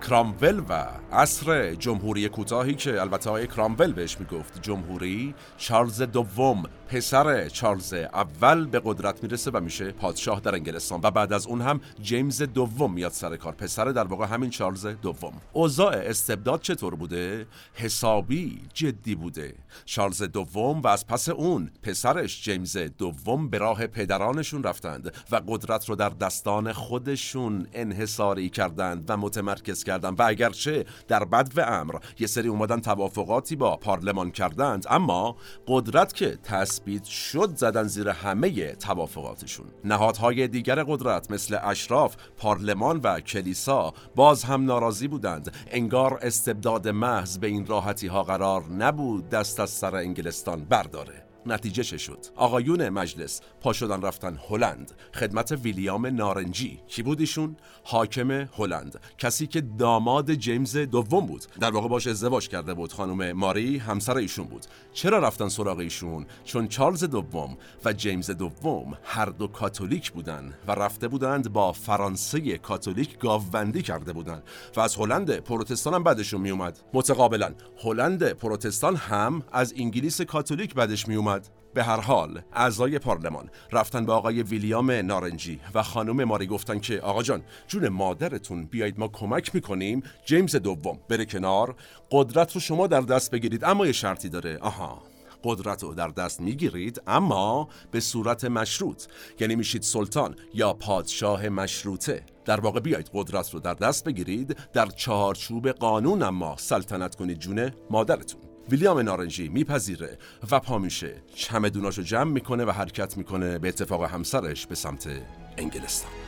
کرامول و عصر جمهوری کوتاهی که البته های کرامول بهش می‌گفت. جمهوری چارلز دوم پسر چارلز اول به قدرت می‌رسه و میشه پادشاه در انگلستان. و بعد از اون هم جیمز دوم میاد سر کار. پسر در واقع همین چارلز دوم. اوضاع استبداد چطور بوده؟ حسابی جدی بوده. چارلز دوم و از پس اون پسرش جیمز دوم به راه پدرانشون رفتند و قدرت رو در دستان خودشون انحصاری کردند و متمرکز کردند. و اگرچه در بد و امر. یه سری اومدن توافقاتی با پارلمان کردند اما قدرت که تثبیت شد زدن زیر همه توافقاتشون. نهادهای دیگر قدرت مثل اشراف پارلمان و کلیسا باز هم ناراضی بودند. انگار استبداد محض به این راحتی ها قرار نبود دست از سر انگلستان برداره. نتیجه چه شد؟ آقایون مجلس پا شدن رفتن هلند. خدمت ویلیام نارنجی. کی بود ایشون؟ حاکم هلند. کسی که داماد جیمز دوم بود. در واقع باش ازدواج کرده بود خانم ماری همسر ایشون بود. چرا رفتن سراغ ایشون؟ چون چارلز دوم و جیمز دوم هر دو کاتولیک بودند و رفته بودند با فرانسه کاتولیک گاوبندی کرده بودند و از هلند پروتستان هم بعدشون میومد متقابلا هلند پروتستان هم از انگلیس کاتولیک بعدش میومد به هر حال اعضای پارلمان رفتن به آقای ویلیام نارنجی و خانم ماری گفتن که آقا جان جون مادرتون بیایید ما کمک می‌کنیم جیمز دوم بره کنار قدرت رو شما در دست بگیرید اما یه شرطی داره. آها قدرت رو در دست می‌گیرید اما به صورت مشروط. یعنی میشید سلطان یا پادشاه مشروطه. در واقع بیایید قدرت رو در دست بگیرید در چهارچوب قانون اما سلطنت کنید جون مادرتون. ویلیام نارنجی میپذیره و پا میشه. چمدوناشو جمع می‌کنه و حرکت می‌کنه به اتفاق همسرش به سمت انگلستان.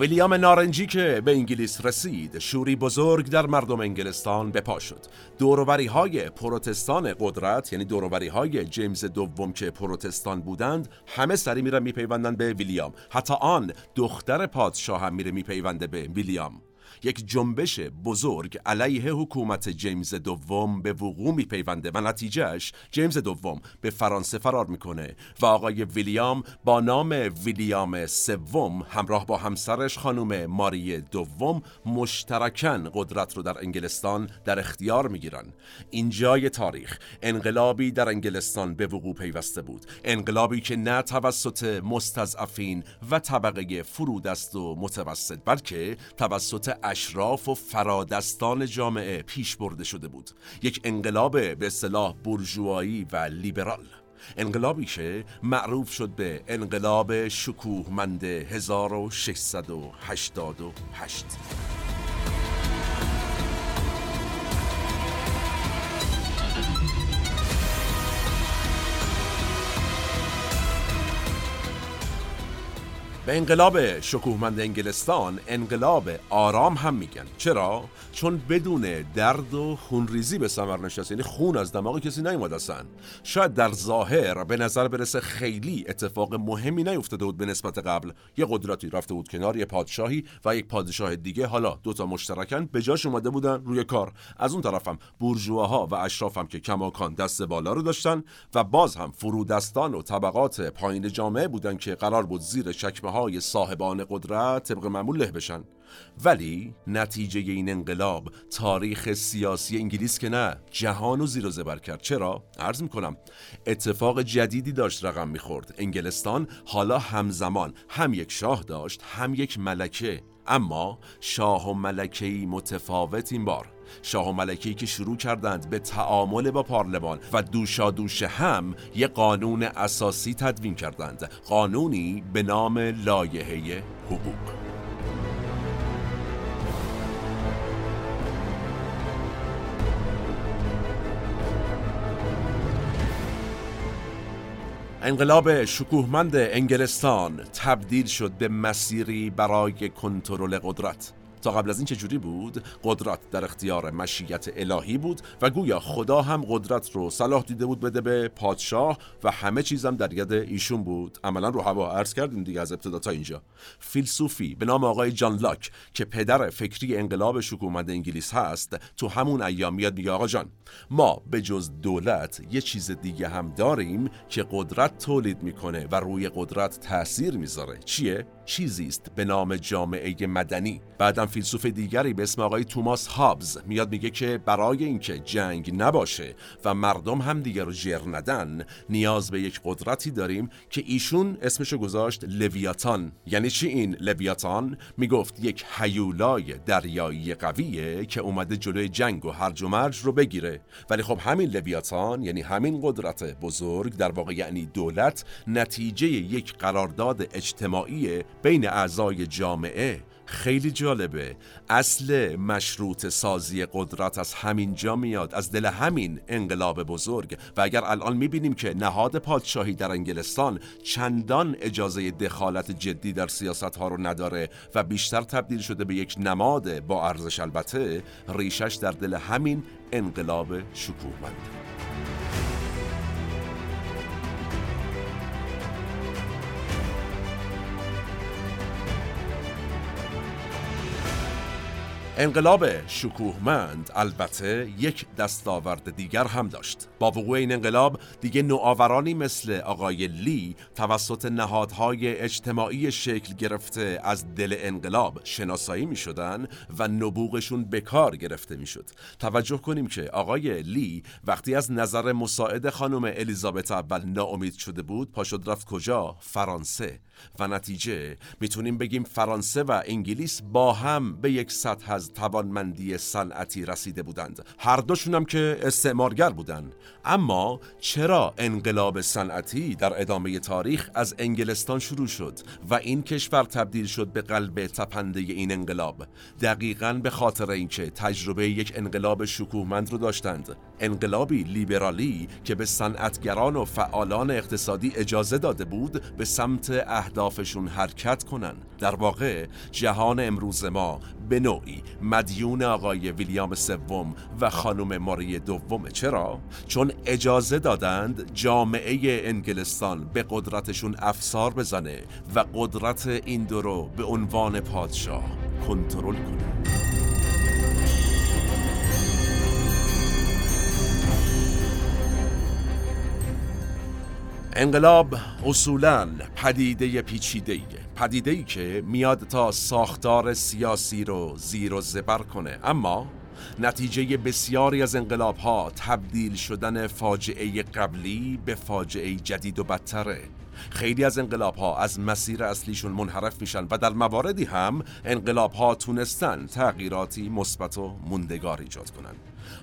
ویلیام نارنجی که به انگلیس رسید شوری بزرگ در مردم انگلستان به پا شد. دوروبری های پروتستان قدرت یعنی دوروبری های جیمز دوم که پروتستان بودند همه سری میرن میپیوندن به ویلیام. حتی آن دختر پادشاه هم میره میپیونده به ویلیام. یک جنبش بزرگ علیه حکومت جیمز دوم به وقوع میپیونده و نتیجهش جیمز دوم به فرانسه فرار می‌کنه و آقای ویلیام با نام ویلیام سوم همراه با همسرش خانم ماری دوم مشترکن قدرت رو در انگلستان در اختیار می‌گیرن. اینجای تاریخ انقلابی در انگلستان به وقوع پیوسته بود. انقلابی که نه توسط مستضعفین و طبقه فرودست و متوسط بلکه توسط اشراف و فرادستان جامعه پیش برده شده بود. یک انقلاب به اصطلاح برجوایی و لیبرال. انقلابی که معروف شد به انقلاب شکوهمند 1688 به انقلاب شکوهمند انگلستان انقلاب آرام هم میگن. چرا؟ چون بدون درد و خونریزی به ثمر نشست یعنی خون از دماغ کسی نیومد اصلا. شاید در ظاهر به نظر برسه خیلی اتفاق مهمی نیفتاده بود به نسبت قبل. یه قدرتی رفته بود کنار یه پادشاهی و یک پادشاه دیگه. حالا دوتا مشترکن به جاش اومده بودن روی کار. از اون طرفم بورژواها و اشرافم که کماکان دست بالا رو داشتن و باز هم فرودستان و طبقات پایین جامعه بودن که قرار بود زیر چکمه های صاحبان قدرت طبق معمول له بشن. ولی نتیجه این انقلاب تاریخ سیاسی انگلیس که نه جهان و زیر و زبر کرد. چرا؟ عرض می‌کنم اتفاق جدیدی داشت رقم می‌خورد. انگلستان حالا همزمان هم یک شاه داشت هم یک ملکه. اما شاه و ملکه متفاوت این بار. شاه و ملکی که شروع کردند به تعامل با پارلمان و دوشا دوش هم یه قانون اساسی تدوین کردند. قانونی به نام لایحه حقوق. انقلاب شکوهمند انگلستان تبدیل شد به مسیری برای کنترل قدرت. تا قبل از این چجوری بود؟ قدرت در اختیار مشیت الهی بود و گویا خدا هم قدرت رو صلاح دیده بود بده به پادشاه و همه چیزم در ید ایشون بود. عملا رو هوا عرض کردیم دیگه از ابتدا تا اینجا. فیلسوفی به نام آقای جان لاک که پدر فکری انقلاب شکومند انگلیس هست تو همون ایام میاد میگه آقا جان ما به جز دولت یه چیز دیگه هم داریم که قدرت تولید می‌کنه و روی قدرت تاثیر می‌ذاره. چیه؟ چیزی است به نام جامعه مدنی. بعدم فیلسوف دیگری به اسم آقای توماس هابز میاد میگه که برای اینکه جنگ نباشه و مردم هم دیگر رو جر ندن نیاز به یک قدرتی داریم که ایشون اسمشو گذاشت لویاتان. یعنی چی این لویاتان؟ می‌گفت یک حیولای دریایی قویه که اومده جلوی جنگ و هرج و مرج رو بگیره. ولی خب همین لویاتان یعنی همین قدرت بزرگ در واقع یعنی دولت نتیجه یک قرارداد اجتماعی بین اعضای جامعه. خیلی جالبه. اصل مشروط سازی قدرت از همین جا میاد از دل همین انقلاب بزرگ. و اگر الان می‌بینیم که نهاد پادشاهی در انگلستان چندان اجازه دخالت جدی در سیاست ها رو نداره و بیشتر تبدیل شده به یک نماد با ارزش البته ریشش در دل همین انقلاب شکوهمند. انقلاب شکوهمند البته یک دستاورد دیگر هم داشت. با وقوع این انقلاب دیگه نوآورانی مثل آقای لی توسط نهادهای اجتماعی شکل گرفته از دل انقلاب شناسایی می شدن و نبوغشون به کار گرفته می شد توجه کنیم که آقای لی وقتی از نظر مساعد خانم الیزابت اول ناامید شده بود پاشد رفت کجا؟ فرانسه. و نتیجه می‌تونیم بگیم فرانسه و انگلیس با هم به یک سطح از توانمندی صنعتی رسیده بودند. هر دوشون هم که استعمارگر بودند. اما چرا انقلاب صنعتی در ادامه تاریخ از انگلستان شروع شد و این کشور تبدیل شد به قلب تپنده این انقلاب؟ دقیقا به خاطر اینکه تجربه یک انقلاب شکوهمند رو داشتند. انقلابی لیبرالی که به صنعتگران و فعالان اقتصادی اجازه داده بود به سمت اهدافشون حرکت کنن. در واقع جهان امروز ما به نوعی مدیون آقای ویلیام سوم و خانم ماری دوم. چرا؟ چون اجازه دادند جامعه انگلستان به قدرتشون افسار بزنه و قدرت این دو رو به عنوان پادشاه کنترل کنه. انقلاب اصولا پدیده پیچیده پدیده ای که میاد تا ساختار سیاسی رو زیر و زبر کنه. اما نتیجه بسیاری از انقلاب ها تبدیل شدن فاجعه قبلی به فاجعه جدید و بدتره. خیلی از انقلاب ها از مسیر اصلیشون منحرف میشن و در مواردی هم انقلاب ها تونستن تغییراتی مثبت و موندگار ایجاد کنن.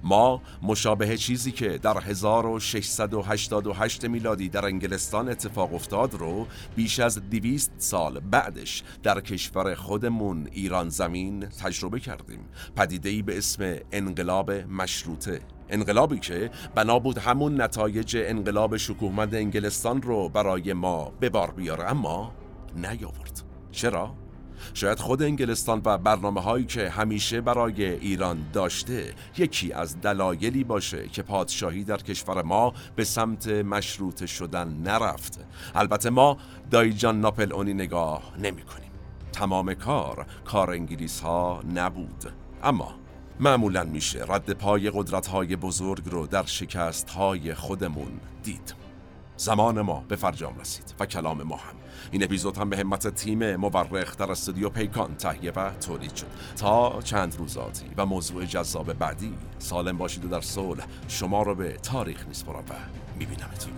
ما مشابه چیزی که در 1688 میلادی در انگلستان اتفاق افتاد رو بیش از 200 سال بعدش در کشور خودمون ایران زمین تجربه کردیم. پدیده به اسم انقلاب مشروطه. انقلابی که بنا بود همون نتایج انقلاب شکوهمند انگلستان رو برای ما به بار بیاره اما نیاورد. چرا؟ شاید خود انگلستان و برنامه هایی که همیشه برای ایران داشته یکی از دلایلی باشه که پادشاهی در کشور ما به سمت مشروط شدن نرفت. البته ما دایجان ناپل اونی نگاه نمی کنیم. تمام کار کار انگلیس ها نبود. اما معمولا میشه رد پای قدرت های بزرگ رو در شکست های خودمون دید. زمان ما به فرجام رسید و کلام ما هم. این اپیزود هم به همت تیم مورخ در استودیو پیکان تهیه و تولید شد. تا چند روزاتی و موضوع جذاب بعدی. سالم باشید و در صلح. شما رو به تاریخ میسپرم و میبینمتون.